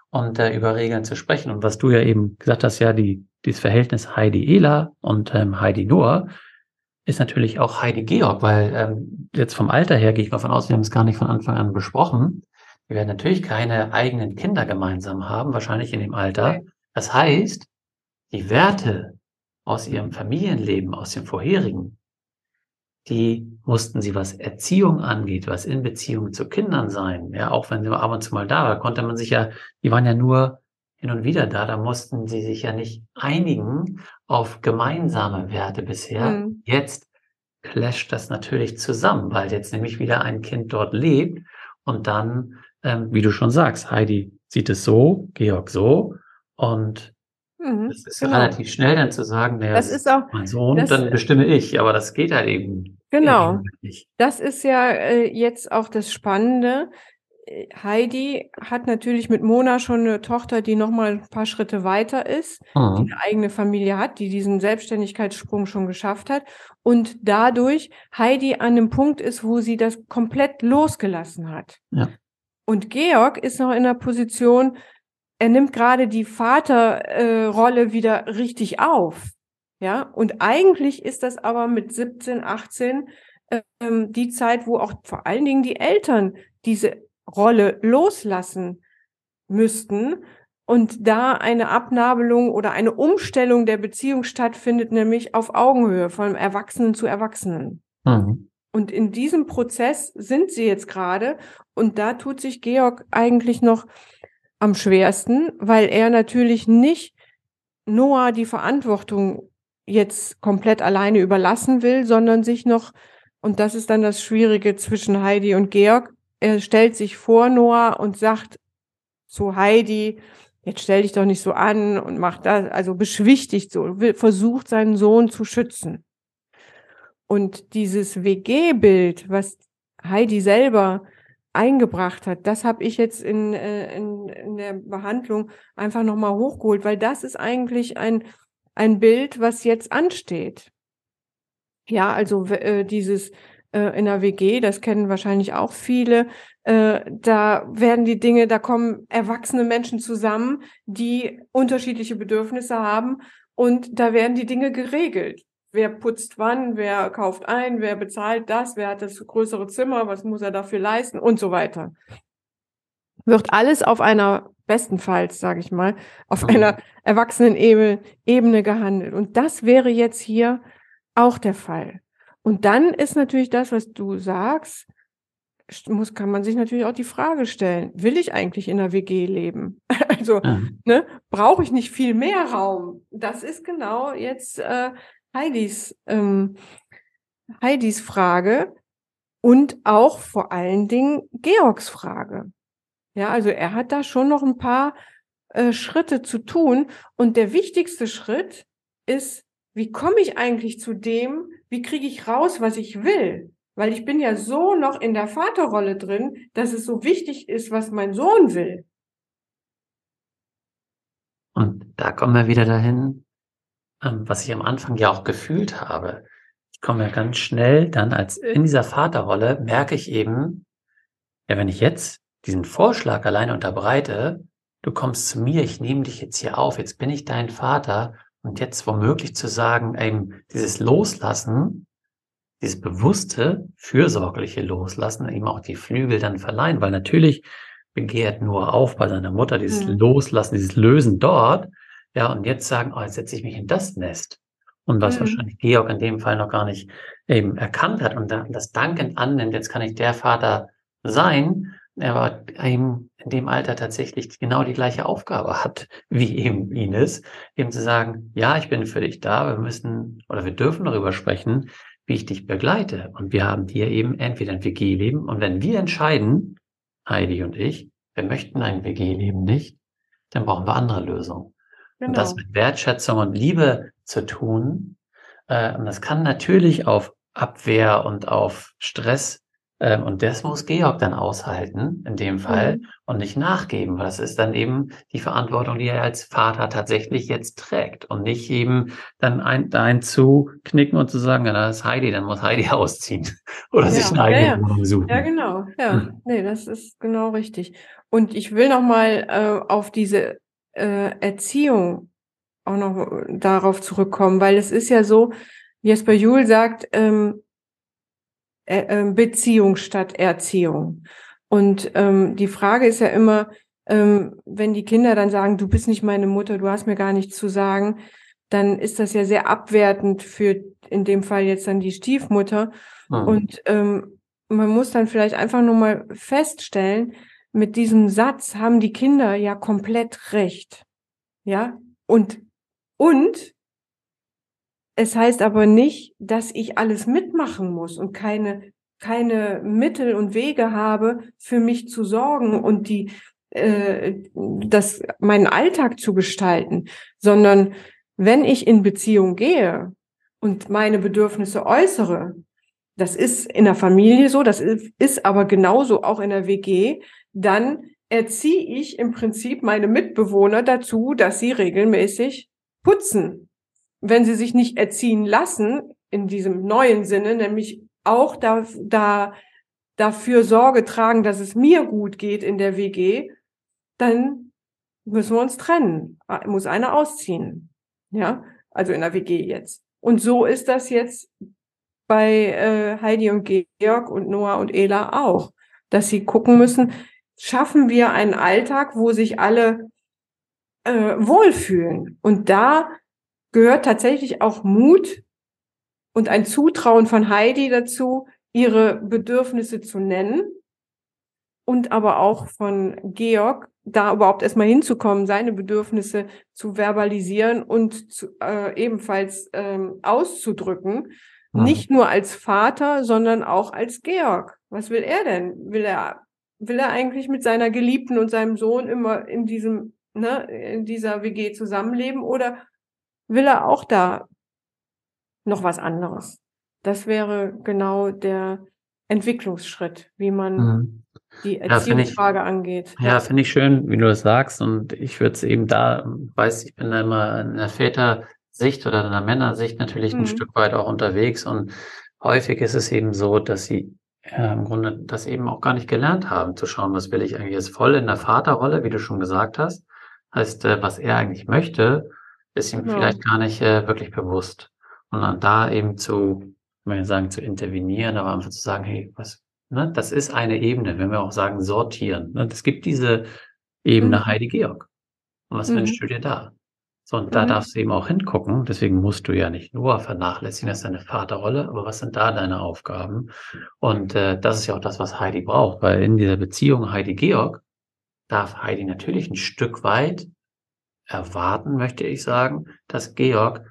und äh, über Regeln zu sprechen. Und was du ja eben gesagt hast, ja, die, dieses Verhältnis Heidi Ela und ähm, Heidi Noah ist natürlich auch Heidi Georg, weil ähm, jetzt vom Alter her gehe ich mal von aus, wir haben es gar nicht von Anfang an besprochen. Wir werden natürlich keine eigenen Kinder gemeinsam haben, wahrscheinlich in dem Alter. Das heißt, die Werte aus ihrem Familienleben, aus dem vorherigen, die mussten sie, was Erziehung angeht, was in Beziehung zu Kindern sein, ja, auch wenn sie ab und zu mal da war, konnte man sich ja, die waren ja nur hin und wieder da, da mussten sie sich ja nicht einigen auf gemeinsame Werte bisher. Mhm. Jetzt clasht das natürlich zusammen, weil jetzt nämlich wieder ein Kind dort lebt und dann, ähm, wie du schon sagst, Heidi sieht es so, Georg so und mhm, es ist genau. relativ schnell dann zu sagen, der das ist auch, mein Sohn, das, dann bestimme ich, aber das geht halt eben. Genau. Nicht. Das ist ja äh, jetzt auch das Spannende. Heidi hat natürlich mit Mona schon eine Tochter, die noch mal ein paar Schritte weiter ist, mhm. die eine eigene Familie hat, die diesen Selbstständigkeitssprung schon geschafft hat und dadurch Heidi an dem Punkt ist, wo sie das komplett losgelassen hat. Ja. Und Georg ist noch in der Position, er nimmt gerade die Vaterrolle äh, wieder richtig auf. Ja, und eigentlich ist das aber mit 17, 18 ähm, die Zeit, wo auch vor allen Dingen die Eltern diese Rolle loslassen müssten und da eine Abnabelung oder eine Umstellung der Beziehung stattfindet, nämlich auf Augenhöhe von Erwachsenen zu Erwachsenen. Mhm. Und in diesem Prozess sind sie jetzt gerade und da tut sich Georg eigentlich noch am schwersten, weil er natürlich nicht Noah die Verantwortung jetzt komplett alleine überlassen will, sondern sich noch, und das ist dann das Schwierige zwischen Heidi und Georg, er stellt sich vor Noah und sagt zu Heidi, jetzt stell dich doch nicht so an und macht das, also beschwichtigt so, will, versucht seinen Sohn zu schützen. Und dieses WG-Bild, was Heidi selber eingebracht hat, das habe ich jetzt in, äh, in, in der Behandlung einfach nochmal hochgeholt, weil das ist eigentlich ein, ein Bild, was jetzt ansteht. Ja, also äh, dieses äh, in der WG, das kennen wahrscheinlich auch viele. Äh, da werden die Dinge, da kommen erwachsene Menschen zusammen, die unterschiedliche Bedürfnisse haben und da werden die Dinge geregelt. Wer putzt wann, wer kauft ein, wer bezahlt das, wer hat das größere Zimmer, was muss er dafür leisten und so weiter. Wird alles auf einer bestenfalls, sage ich mal, auf mhm. einer erwachsenen Ebene gehandelt. Und das wäre jetzt hier auch der Fall. Und dann ist natürlich das, was du sagst, muss, kann man sich natürlich auch die Frage stellen, will ich eigentlich in einer WG leben? Also, ja. ne, brauche ich nicht viel mehr Raum? Das ist genau jetzt äh, Heidis, ähm, Heidis Frage und auch vor allen Dingen Georgs Frage. Ja, also er hat da schon noch ein paar äh, Schritte zu tun. Und der wichtigste Schritt ist, wie komme ich eigentlich zu dem, wie kriege ich raus, was ich will? Weil ich bin ja so noch in der Vaterrolle drin, dass es so wichtig ist, was mein Sohn will. Und da kommen wir wieder dahin, ähm, was ich am Anfang ja auch gefühlt habe. Ich komme ja ganz schnell dann als in dieser Vaterrolle merke ich eben, ja, wenn ich jetzt diesen Vorschlag alleine unterbreite, du kommst zu mir, ich nehme dich jetzt hier auf, jetzt bin ich dein Vater und jetzt womöglich zu sagen, eben dieses Loslassen, dieses bewusste, fürsorgliche Loslassen, eben auch die Flügel dann verleihen, weil natürlich begehrt nur auf bei seiner Mutter, dieses mhm. Loslassen, dieses Lösen dort, ja, und jetzt sagen, oh, jetzt setze ich mich in das Nest. Und was mhm. wahrscheinlich Georg in dem Fall noch gar nicht eben erkannt hat und das dankend annimmt, jetzt kann ich der Vater sein, er war eben in dem Alter tatsächlich genau die gleiche Aufgabe hat wie eben Ines, eben zu sagen, ja, ich bin für dich da, wir müssen oder wir dürfen darüber sprechen, wie ich dich begleite. Und wir haben hier eben entweder ein WG-Leben und wenn wir entscheiden, Heidi und ich, wir möchten ein WG-Leben nicht, dann brauchen wir andere Lösungen. Genau. Und das genau. mit Wertschätzung und Liebe zu tun, äh, und das kann natürlich auf Abwehr und auf Stress und das muss Georg dann aushalten, in dem Fall, mhm. und nicht nachgeben, weil das ist dann eben die Verantwortung, die er als Vater tatsächlich jetzt trägt und nicht eben dann ein, ein zu knicken und zu sagen, ja, das ist Heidi, dann muss Heidi ausziehen oder ja, sich eine eigene ja, Wohnung suchen. Ja, genau. Ja, hm. nee, das ist genau richtig. Und ich will nochmal äh, auf diese äh, Erziehung auch noch darauf zurückkommen, weil es ist ja so, Jesper Juhl sagt, ähm, äh, ähm, Beziehung statt Erziehung. Und ähm, die Frage ist ja immer, ähm, wenn die Kinder dann sagen, du bist nicht meine Mutter, du hast mir gar nichts zu sagen, dann ist das ja sehr abwertend für in dem Fall jetzt dann die Stiefmutter. Mhm. Und ähm, man muss dann vielleicht einfach nur mal feststellen, mit diesem Satz haben die Kinder ja komplett recht. Ja, und, und es heißt aber nicht, dass ich alles mitmachen muss und keine, keine Mittel und Wege habe, für mich zu sorgen und die, äh, das, meinen Alltag zu gestalten, sondern wenn ich in Beziehung gehe und meine Bedürfnisse äußere, das ist in der Familie so, das ist, aber genauso auch in der WG, dann erziehe ich im Prinzip meine Mitbewohner dazu, dass sie regelmäßig putzen. Wenn sie sich nicht erziehen lassen, in diesem neuen Sinne, nämlich auch da, da, dafür Sorge tragen, dass es mir gut geht in der WG, dann müssen wir uns trennen. Muss einer ausziehen. Ja, also in der WG jetzt. Und so ist das jetzt bei äh, Heidi und Georg und Noah und Ela auch, dass sie gucken müssen, schaffen wir einen Alltag, wo sich alle äh, wohlfühlen. Und da gehört tatsächlich auch Mut und ein Zutrauen von Heidi dazu, ihre Bedürfnisse zu nennen und aber auch von Georg, da überhaupt erstmal hinzukommen, seine Bedürfnisse zu verbalisieren und zu, äh, ebenfalls ähm, auszudrücken. Mhm. Nicht nur als Vater, sondern auch als Georg. Was will er denn? Will er, will er eigentlich mit seiner Geliebten und seinem Sohn immer in diesem, ne, in dieser WG zusammenleben oder will er auch da noch was anderes? Das wäre genau der Entwicklungsschritt, wie man mhm die Erziehungsfrage ja, angeht. Ja, ja finde ich schön, wie du das sagst. Und ich würde es eben da, weiß, ich bin da immer in der Vätersicht oder in der Männersicht natürlich mhm. ein Stück weit auch unterwegs. Und häufig ist es eben so, dass sie äh, im Grunde das eben auch gar nicht gelernt haben, zu schauen, was will ich eigentlich jetzt voll in der Vaterrolle, wie du schon gesagt hast. Heißt, äh, was er eigentlich möchte, ist ihm genau. vielleicht gar nicht äh, wirklich bewusst. Und dann da eben zu, ich meine sagen, zu intervenieren, aber einfach zu sagen, hey, was, Ne? Das ist eine Ebene, wenn wir auch sagen, sortieren. Ne? Es gibt diese Ebene mhm. Heidi Georg. Und was mhm. wünschst du dir da? So, und da mhm. darfst du eben auch hingucken. Deswegen musst du ja nicht nur vernachlässigen, das ist deine Vaterrolle, aber was sind da deine Aufgaben? Und äh, das ist ja auch das, was Heidi braucht, weil in dieser Beziehung Heidi-Georg darf Heidi natürlich ein Stück weit erwarten, möchte ich sagen, dass Georg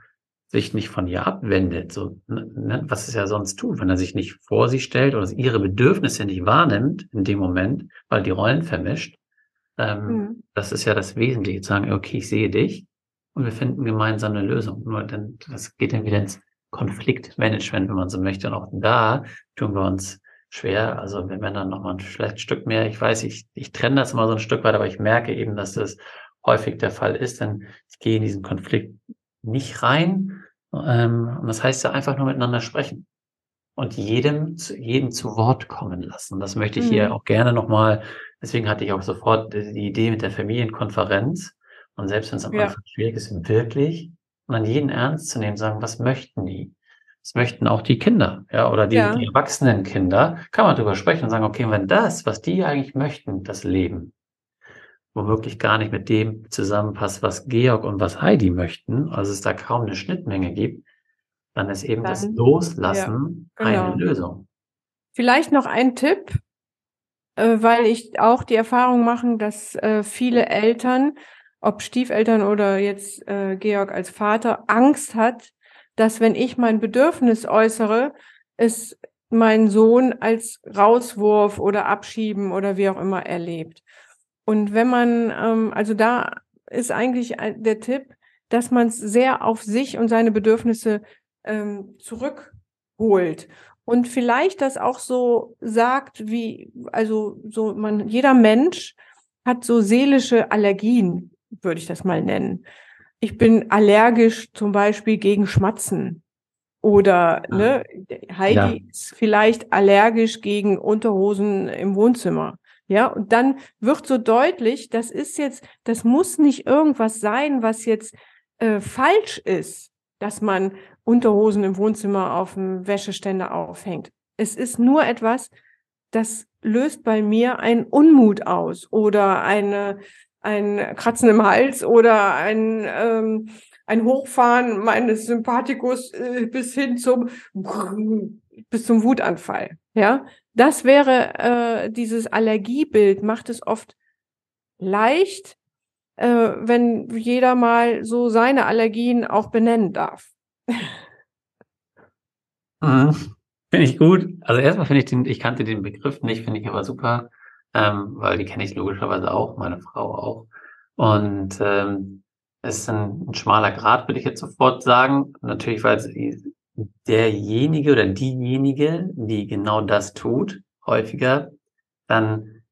sich nicht von ihr abwendet, so, ne, was es ja sonst tut, wenn er sich nicht vor sie stellt oder ihre Bedürfnisse nicht wahrnimmt in dem Moment, weil die Rollen vermischt. Ähm, mhm. Das ist ja das Wesentliche, zu sagen, okay, ich sehe dich und wir finden gemeinsam eine Lösung. Nur dann, das geht dann wieder ins Konfliktmanagement, wenn man so möchte. Und auch da tun wir uns schwer. Also wenn wir dann nochmal ein Stück mehr, ich weiß, ich, ich trenne das immer so ein Stück weit, aber ich merke eben, dass das häufig der Fall ist, denn ich gehe in diesen Konflikt nicht rein. Ähm, und das heißt ja einfach nur miteinander sprechen und jedem, jeden zu Wort kommen lassen. Das möchte ich mhm. hier auch gerne nochmal, deswegen hatte ich auch sofort die Idee mit der Familienkonferenz. Und selbst wenn es am ja. Anfang schwierig ist, wirklich und an jeden ernst zu nehmen, sagen, was möchten die? Was möchten auch die Kinder, ja, oder die, ja. die erwachsenen Kinder, kann man darüber sprechen und sagen, okay, wenn das, was die eigentlich möchten, das Leben, womöglich gar nicht mit dem zusammenpasst, was Georg und was Heidi möchten, also es da kaum eine Schnittmenge gibt, dann ist eben dann, das Loslassen ja, genau. eine Lösung. Vielleicht noch ein Tipp, äh, weil ich auch die Erfahrung machen, dass äh, viele Eltern, ob Stiefeltern oder jetzt äh, Georg als Vater, Angst hat, dass wenn ich mein Bedürfnis äußere, es mein Sohn als Rauswurf oder Abschieben oder wie auch immer erlebt. Und wenn man, ähm, also da ist eigentlich der Tipp, dass man es sehr auf sich und seine Bedürfnisse ähm, zurückholt und vielleicht das auch so sagt, wie, also so man, jeder Mensch hat so seelische Allergien, würde ich das mal nennen. Ich bin allergisch zum Beispiel gegen Schmatzen. Oder ah. ne, Heidi ja. ist vielleicht allergisch gegen Unterhosen im Wohnzimmer. Ja, und dann wird so deutlich, das ist jetzt, das muss nicht irgendwas sein, was jetzt äh, falsch ist, dass man Unterhosen im Wohnzimmer auf dem Wäscheständer aufhängt. Es ist nur etwas, das löst bei mir einen Unmut aus oder eine, ein Kratzen im Hals oder ein, ähm, ein Hochfahren meines Sympathikus äh, bis hin zum bis zum Wutanfall. Ja, das wäre äh, dieses Allergiebild macht es oft leicht, äh, wenn jeder mal so seine Allergien auch benennen darf. Mhm. Finde ich gut. Also erstmal finde ich den, ich kannte den Begriff nicht, finde ich aber super, ähm, weil die kenne ich logischerweise auch, meine Frau auch. Und ähm, es ist ein, ein schmaler Grad, würde ich jetzt sofort sagen. Natürlich, weil derjenige oder diejenige, die genau das tut, häufiger, dann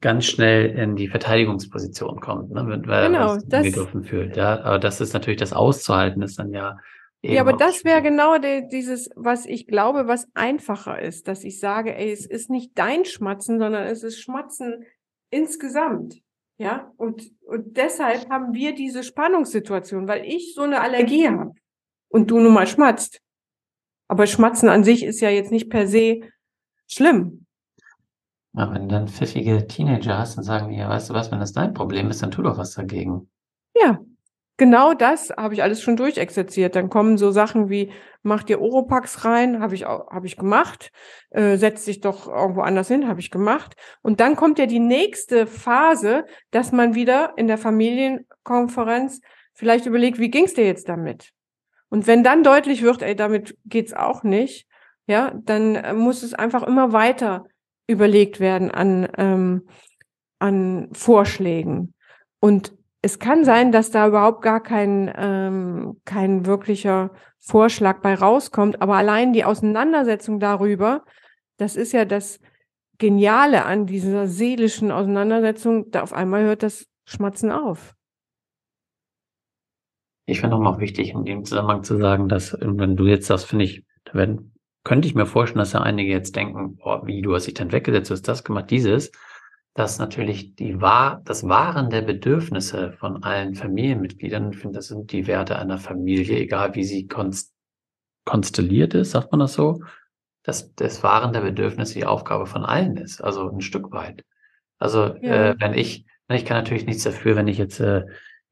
ganz schnell in die Verteidigungsposition kommt, ne, weil genau, man sich angegriffen fühlt. Ja, aber das ist natürlich das auszuhalten, ist dann ja ja, aber das wäre genau de, dieses, was ich glaube, was einfacher ist, dass ich sage, ey, es ist nicht dein Schmatzen, sondern es ist Schmatzen insgesamt. Ja, und, und deshalb haben wir diese Spannungssituation, weil ich so eine Allergie habe und du nun mal schmatzt. Aber Schmatzen an sich ist ja jetzt nicht per se schlimm. Ja, wenn du dann pfiffige Teenager hast und sagen, ja, weißt du was, wenn das dein Problem ist, dann tu doch was dagegen. Ja, genau das habe ich alles schon durchexerziert. Dann kommen so Sachen wie, mach dir Oropax rein, habe ich, hab ich gemacht, äh, setz dich doch irgendwo anders hin, habe ich gemacht. Und dann kommt ja die nächste Phase, dass man wieder in der Familienkonferenz vielleicht überlegt, wie ging's dir jetzt damit? Und wenn dann deutlich wird, ey, damit geht's auch nicht, ja, dann äh, muss es einfach immer weiter überlegt werden an, ähm, an Vorschlägen. Und es kann sein, dass da überhaupt gar kein, ähm, kein wirklicher Vorschlag bei rauskommt, aber allein die Auseinandersetzung darüber, das ist ja das Geniale an dieser seelischen Auseinandersetzung, da auf einmal hört das Schmatzen auf. Ich finde auch noch wichtig, in dem Zusammenhang zu sagen, dass, wenn du jetzt sagst, finde ich, da werden, könnte ich mir vorstellen, dass ja einige jetzt denken, boah, wie, du hast dich dann weggesetzt, du hast das gemacht, dieses dass natürlich die wahr, das Wahren der Bedürfnisse von allen Familienmitgliedern, ich finde, das sind die Werte einer Familie, egal wie sie konst konstelliert ist, sagt man das so, dass das Wahren der Bedürfnisse die Aufgabe von allen ist, also ein Stück weit. Also ja. äh, wenn ich, ich kann natürlich nichts dafür, wenn ich jetzt äh,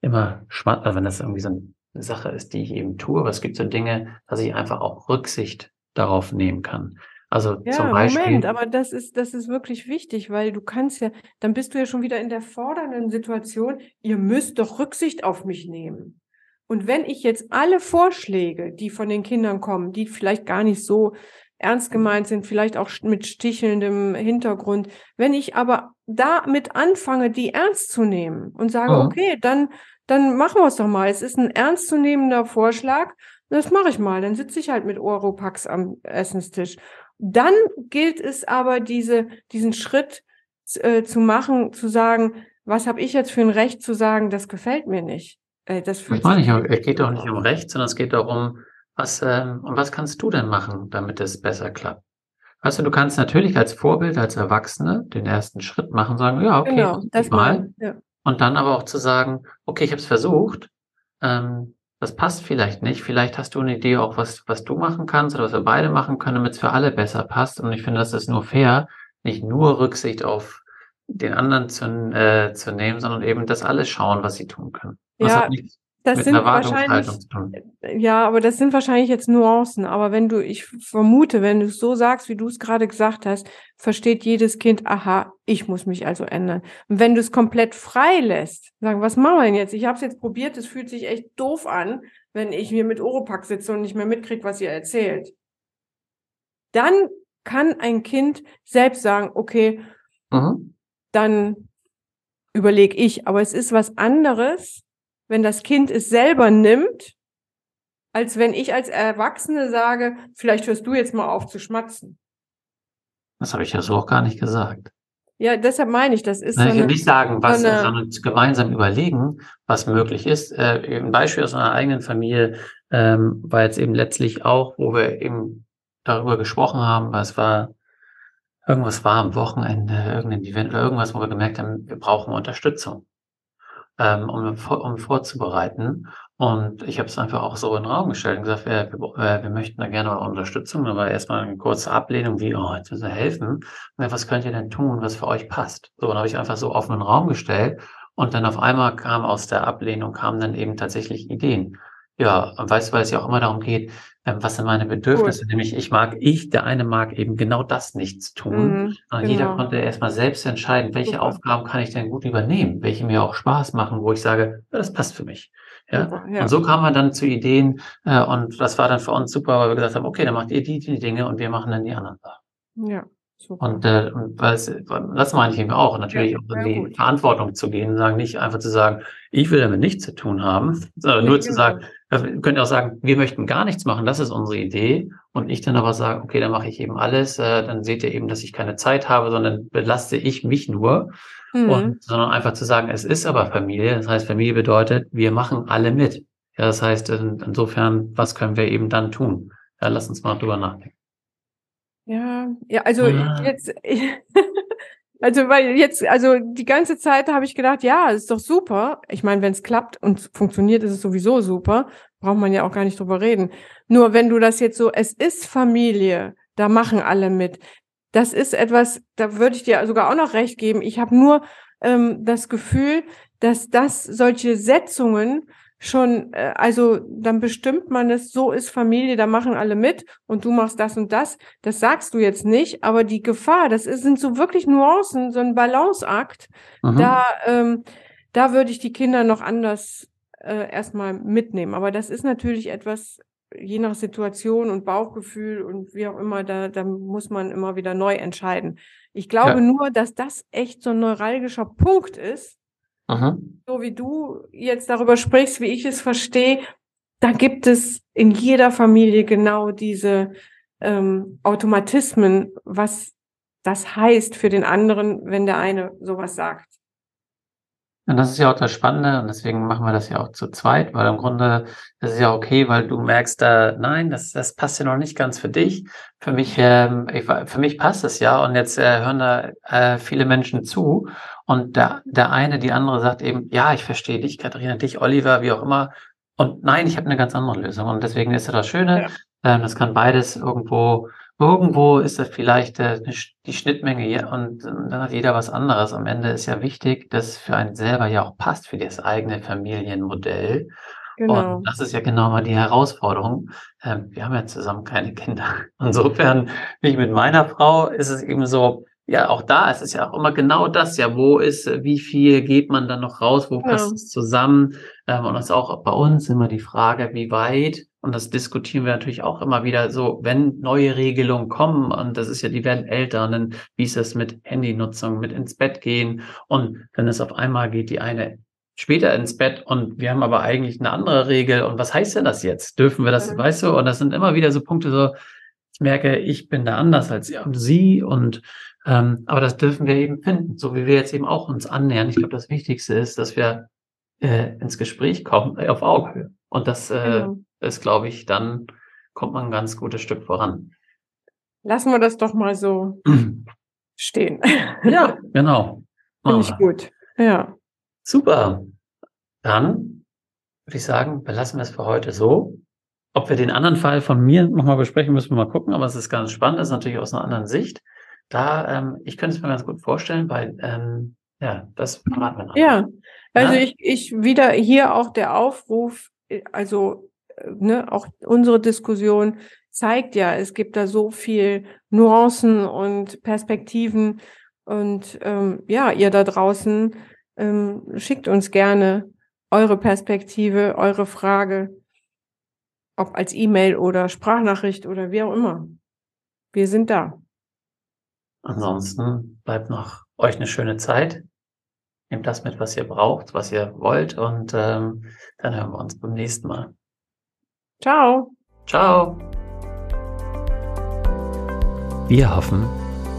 immer schmatze, also wenn das irgendwie so eine Sache ist, die ich eben tue, aber es gibt so Dinge, dass ich einfach auch Rücksicht darauf nehmen kann. Also ja, zum Beispiel. Moment, aber das ist, das ist wirklich wichtig, weil du kannst ja, dann bist du ja schon wieder in der fordernden Situation, ihr müsst doch Rücksicht auf mich nehmen. Und wenn ich jetzt alle Vorschläge, die von den Kindern kommen, die vielleicht gar nicht so ernst gemeint sind, vielleicht auch mit stichelndem Hintergrund, wenn ich aber damit anfange, die ernst zu nehmen und sage, mhm. okay, dann, dann machen wir es doch mal. Es ist ein ernstzunehmender Vorschlag. Das mache ich mal. Dann sitze ich halt mit Oropax am Essenstisch. Dann gilt es aber, diese, diesen Schritt äh, zu machen, zu sagen, was habe ich jetzt für ein Recht zu sagen, das gefällt mir nicht. Äh, das fühlt ich nicht, es geht doch nicht um Recht, sondern es geht darum, was, ähm, und was kannst du denn machen, damit es besser klappt? Weißt du, du kannst natürlich als Vorbild, als Erwachsene den ersten Schritt machen, sagen, ja, okay, genau, das mal. Ja. Und dann aber auch zu sagen, okay, ich habe es versucht, ähm, das passt vielleicht nicht. Vielleicht hast du eine Idee auch, was, was du machen kannst oder was wir beide machen können, damit es für alle besser passt. Und ich finde, das ist nur fair, nicht nur Rücksicht auf den anderen zu, äh, zu nehmen, sondern eben, dass alle schauen, was sie tun können. Das ja, hat nichts das sind wahrscheinlich, ja, aber das sind wahrscheinlich jetzt Nuancen. Aber wenn du, ich vermute, wenn du es so sagst, wie du es gerade gesagt hast, versteht jedes Kind, aha, ich muss mich also ändern. Und wenn du es komplett frei lässt, sagen, was machen wir denn jetzt? Ich habe es jetzt probiert, es fühlt sich echt doof an, wenn ich mir mit Oropack sitze und nicht mehr mitkriege, was ihr erzählt. Dann kann ein Kind selbst sagen, okay, mhm. dann überlege ich. Aber es ist was anderes, wenn das Kind es selber nimmt, als wenn ich als Erwachsene sage, vielleicht hörst du jetzt mal auf zu schmatzen. Das habe ich ja so auch gar nicht gesagt. Ja, deshalb meine ich, das ist. Nein, so ich will nicht sagen, was, so eine, sondern gemeinsam überlegen, was möglich ist. Äh, ein Beispiel aus einer eigenen Familie ähm, war jetzt eben letztlich auch, wo wir eben darüber gesprochen haben, was war, irgendwas war am Wochenende, irgendein Event oder irgendwas, wo wir gemerkt haben, wir brauchen Unterstützung. Ähm, um, um vorzubereiten. Und ich habe es einfach auch so in den Raum gestellt und gesagt, wir, wir, wir möchten da gerne Unterstützung, aber erstmal eine kurze Ablehnung, wie, oh, jetzt müssen wir helfen. Und was könnt ihr denn tun, was für euch passt? So, dann habe ich einfach so offen in den Raum gestellt und dann auf einmal kam aus der Ablehnung, kamen dann eben tatsächlich Ideen. Ja, und weißt du, weil es ja auch immer darum geht, was sind meine Bedürfnisse? Cool. Nämlich, ich mag, ich, der eine mag eben genau das nichts tun. Mhm, und genau. jeder konnte erstmal selbst entscheiden, welche Super. Aufgaben kann ich denn gut übernehmen, welche mir auch Spaß machen, wo ich sage, ja, das passt für mich. Ja? ja? Und so kam man dann zu Ideen, äh, und das war dann für uns super, weil wir gesagt haben, okay, dann macht ihr die, die Dinge und wir machen dann die anderen Sachen. Ja. Super. Und, äh, und das, das meine ich eben auch, natürlich ja, auch in die gut. Verantwortung zu gehen, sagen nicht einfach zu sagen, ich will damit nichts zu tun haben, sondern nur zu genau. sagen, wir können auch sagen, wir möchten gar nichts machen, das ist unsere Idee. Und ich dann aber sage, okay, dann mache ich eben alles, äh, dann seht ihr eben, dass ich keine Zeit habe, sondern belaste ich mich nur. Mhm. Und, sondern einfach zu sagen, es ist aber Familie. Das heißt, Familie bedeutet, wir machen alle mit. Ja, das heißt, in, insofern, was können wir eben dann tun? Ja, lass uns mal drüber nachdenken. Ja, ja, also ja. jetzt, also weil jetzt, also die ganze Zeit habe ich gedacht, ja, ist doch super. Ich meine, wenn es klappt und funktioniert, ist es sowieso super. Braucht man ja auch gar nicht drüber reden. Nur wenn du das jetzt so, es ist Familie, da machen alle mit. Das ist etwas, da würde ich dir sogar auch noch recht geben. Ich habe nur ähm, das Gefühl, dass das solche Setzungen schon, äh, also dann bestimmt man es, so ist Familie, da machen alle mit und du machst das und das. Das sagst du jetzt nicht, aber die Gefahr, das ist, sind so wirklich Nuancen, so ein Balanceakt. Mhm. Da, ähm, da würde ich die Kinder noch anders äh, erstmal mitnehmen. Aber das ist natürlich etwas, je nach Situation und Bauchgefühl und wie auch immer, da, da muss man immer wieder neu entscheiden. Ich glaube ja. nur, dass das echt so ein neuralgischer Punkt ist, Aha. so wie du jetzt darüber sprichst, wie ich es verstehe, da gibt es in jeder Familie genau diese ähm, Automatismen, was das heißt für den anderen, wenn der eine sowas sagt. Und das ist ja auch das Spannende und deswegen machen wir das ja auch zu zweit, weil im Grunde das ist ja okay, weil du merkst, äh, nein, das, das passt ja noch nicht ganz für dich. Für mich, ähm, ich, für mich passt es ja und jetzt äh, hören da äh, viele Menschen zu und der, der eine, die andere sagt eben, ja, ich verstehe dich, Katharina, dich, Oliver, wie auch immer. Und nein, ich habe eine ganz andere Lösung und deswegen ist ja das Schöne, ja. ähm, das kann beides irgendwo irgendwo ist das vielleicht äh, die Schnittmenge hier und dann hat jeder was anderes. Am Ende ist ja wichtig, dass für einen selber ja auch passt für das eigene Familienmodell. Genau. Und das ist ja genau mal die Herausforderung. Ähm, wir haben ja zusammen keine Kinder. Insofern, wie mit meiner Frau, ist es eben so, ja, auch da ist es ja auch immer genau das, ja, wo ist, wie viel geht man dann noch raus, wo passt ja. es zusammen? Ähm, und das ist auch bei uns immer die Frage, wie weit und das diskutieren wir natürlich auch immer wieder so, wenn neue Regelungen kommen, und das ist ja, die werden älter, und dann, wie ist das mit Handynutzung, mit ins Bett gehen, und wenn es auf einmal geht, die eine später ins Bett und wir haben aber eigentlich eine andere Regel. Und was heißt denn das jetzt? Dürfen wir das, mhm. weißt du? Und das sind immer wieder so Punkte, so, ich merke, ich bin da anders als sie und ähm, aber das dürfen wir eben finden, so wie wir jetzt eben auch uns annähern. Ich glaube, das Wichtigste ist, dass wir äh, ins Gespräch kommen äh, auf Augenhöhe. Und das äh, genau ist, glaube ich, dann kommt man ein ganz gutes Stück voran. Lassen wir das doch mal so stehen. Ja, genau. Finde ich gut. Ja. Super. Dann würde ich sagen, belassen wir es für heute so. Ob wir den anderen Fall von mir nochmal besprechen, müssen wir mal gucken, aber es ist ganz spannend, das ist natürlich aus einer anderen Sicht. Da, ähm, ich könnte es mir ganz gut vorstellen, weil, ähm, ja, das verraten wir noch. Ja, also ja? ich, ich wieder hier auch der Aufruf, äh, also ne, auch unsere Diskussion zeigt ja, es gibt da so viel Nuancen und Perspektiven. Und ähm, ja, ihr da draußen ähm, schickt uns gerne eure Perspektive, eure Frage, ob als E-Mail oder Sprachnachricht oder wie auch immer. Wir sind da. Ansonsten bleibt noch euch eine schöne Zeit. Nehmt das mit, was ihr braucht, was ihr wollt und ähm, dann hören wir uns beim nächsten Mal. Ciao. Ciao. Wir hoffen,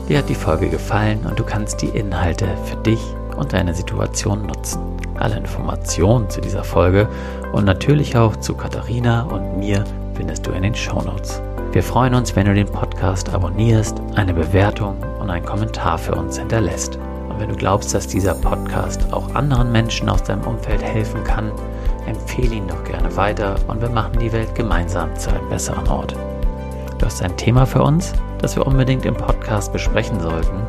dir hat die Folge gefallen und du kannst die Inhalte für dich und deine Situation nutzen. Alle Informationen zu dieser Folge und natürlich auch zu Katharina und mir findest du in den Show Notes. Wir freuen uns, wenn du den Podcast abonnierst, eine Bewertung und einen Kommentar für uns hinterlässt. Und wenn du glaubst, dass dieser Podcast auch anderen Menschen aus deinem Umfeld helfen kann, empfehle ihn doch gerne weiter und wir machen die Welt gemeinsam zu einem besseren Ort. Du hast ein Thema für uns, das wir unbedingt im Podcast besprechen sollten,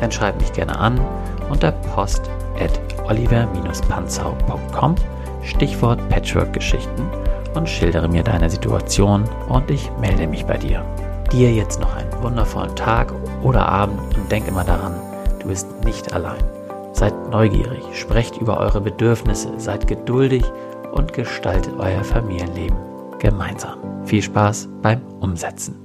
dann schreib mich gerne an unter post at oliver-panzau.com Stichwort Patchwork-Geschichten und schildere mir deine Situation und ich melde mich bei dir. Dir jetzt noch einen wundervollen Tag oder Abend und denk immer daran, du bist nicht allein. Seid neugierig, sprecht über eure Bedürfnisse, seid geduldig und gestaltet euer Familienleben gemeinsam. Viel Spaß beim Umsetzen.